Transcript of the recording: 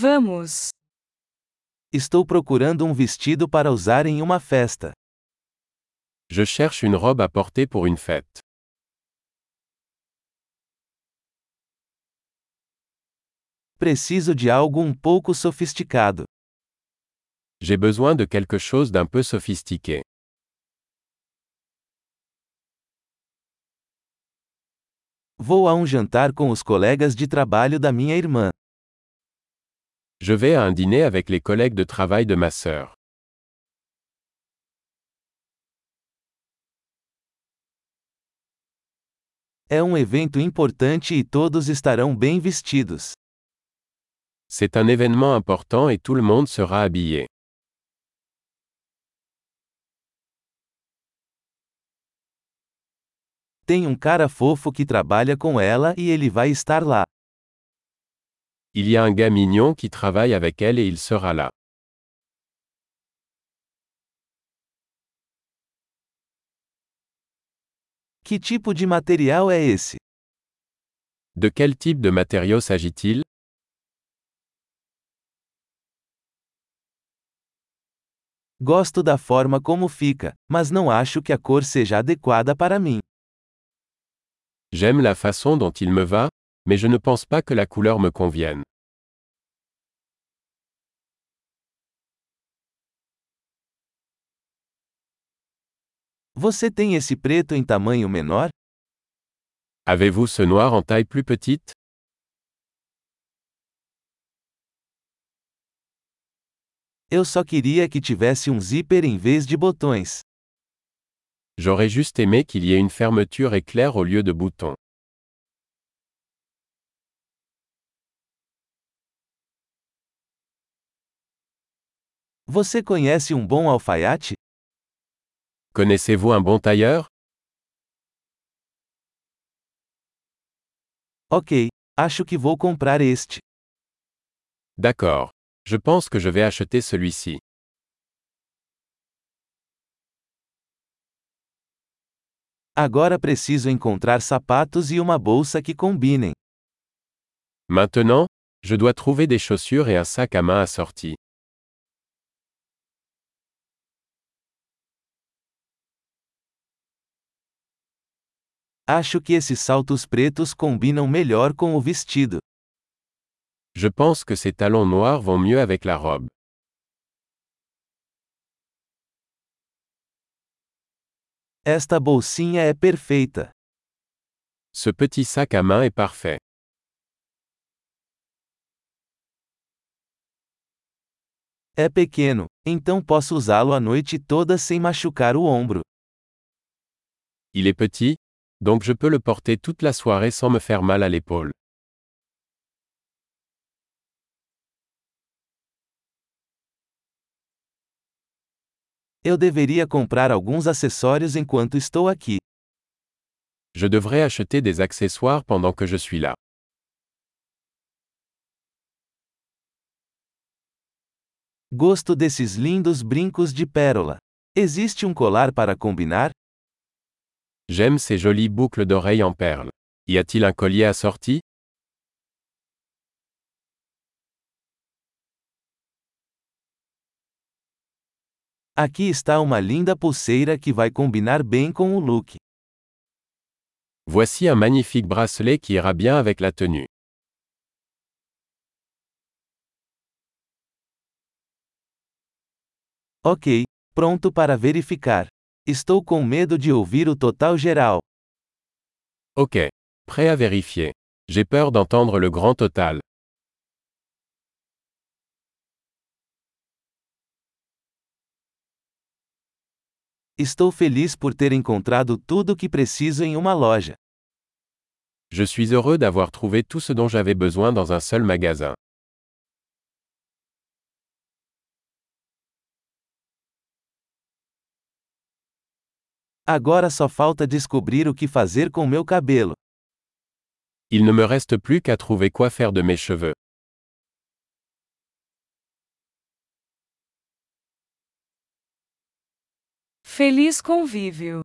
Vamos. Estou procurando um vestido para usar em uma festa. Je cherche une robe à porter pour une fête. Preciso de algo um pouco sofisticado. J'ai besoin de quelque chose d'un peu sophistiqué. Vou a um jantar com os colegas de trabalho da minha irmã. Je vais à un dîner avec les collègues de travail de ma sœur. É um evento importante e todos estarão bem vestidos. C'est un événement important et tout le monde sera habillé. Tem um cara fofo que trabalha com ela e ele vai estar lá. Il y a un gars mignon qui travaille avec elle et il sera là. Que tipo de material é esse? De quel type de matériau s'agit-il? Gosto da forma como fica, mas não acho que a cor seja adequada para mim. J'aime la façon dont il me va, mais je ne pense pas que la couleur me convienne. Você tem esse preto em tamanho menor? Avez-vous ce noir en taille plus petite? Eu só queria que tivesse um zíper em vez de botões. J'aurais juste aimé qu'il y ait une fermeture éclair au lieu de boutons. Você conhece um bom alfaiate? Connaissez-vous un bon tailleur Ok, acho que vou comprar este. D'accord. Je pense que je vais acheter celui-ci. Agora preciso encontrar sapatos e uma bolsa que combinem. Maintenant, je dois trouver des chaussures et un sac à main assorti. Acho que esses saltos pretos combinam melhor com o vestido. Je pense que ces talons noirs vont mieux avec la robe. Esta bolsinha é perfeita. Ce petit sac à main est parfait. É pequeno, então posso usá-lo a noite toda sem machucar o ombro. Il est petit, donc je peux le porter toute la soirée sans me faire mal à l'épaule. Eu deveria comprar alguns acessórios enquanto estou aqui. Je devrais acheter des accessoires pendant que je suis là. Gosto desses lindos brincos de pérola. Existe um colar para combinar? J'aime ces jolies boucles d'oreilles en perles. Y a-t-il un collier assorti? Aqui está uma linda pulseira que vai combinar bem com o look. Voici un magnifique bracelet qui ira bien avec la tenue. Ok, pronto para verificar. Estou com medo de ouvir o total geral. Ok. Prêt à vérifier. J'ai peur d'entendre le grand total. Estou feliz por ter encontrado tudo o que preciso em uma loja. Je suis heureux d'avoir trouvé tout ce dont j'avais besoin dans un seul magasin. Agora só falta descobrir o que fazer com meu cabelo. Il ne me reste plus qu'à trouver quoi faire de mes cheveux. Feliz convívio.